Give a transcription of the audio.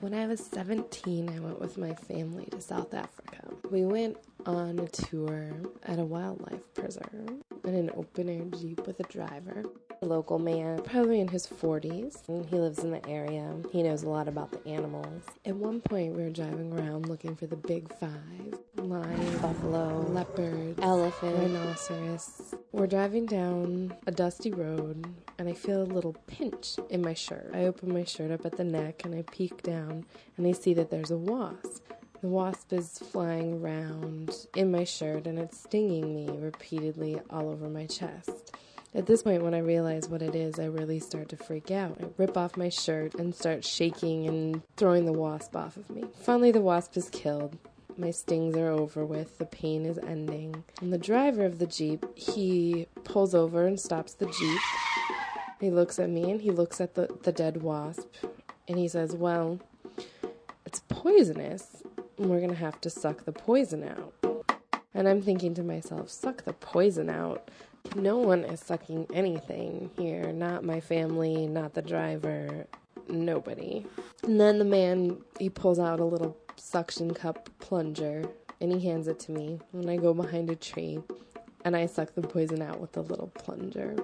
When I was 17, I went with my family to South Africa. We went on a tour at a wildlife preserve in an open air Jeep with a driver. A local man, probably in his 40s, and he lives in the area. He knows a lot about the animals. At one point, we were driving around looking for the big five lion, buffalo, leopard, elephant, rhinoceros. We're driving down a dusty road, and I feel a little pinch in my shirt. I open my shirt up at the neck and I peek down, and I see that there's a wasp. The wasp is flying around in my shirt and it's stinging me repeatedly all over my chest. At this point, when I realize what it is, I really start to freak out. I rip off my shirt and start shaking and throwing the wasp off of me. Finally, the wasp is killed. My stings are over with, the pain is ending. And the driver of the Jeep, he pulls over and stops the Jeep. He looks at me and he looks at the, the dead wasp and he says, Well, it's poisonous we're gonna have to suck the poison out. And I'm thinking to myself, suck the poison out. No one is sucking anything here. Not my family, not the driver, nobody. And then the man, he pulls out a little suction cup plunger and he hands it to me. And I go behind a tree and I suck the poison out with the little plunger.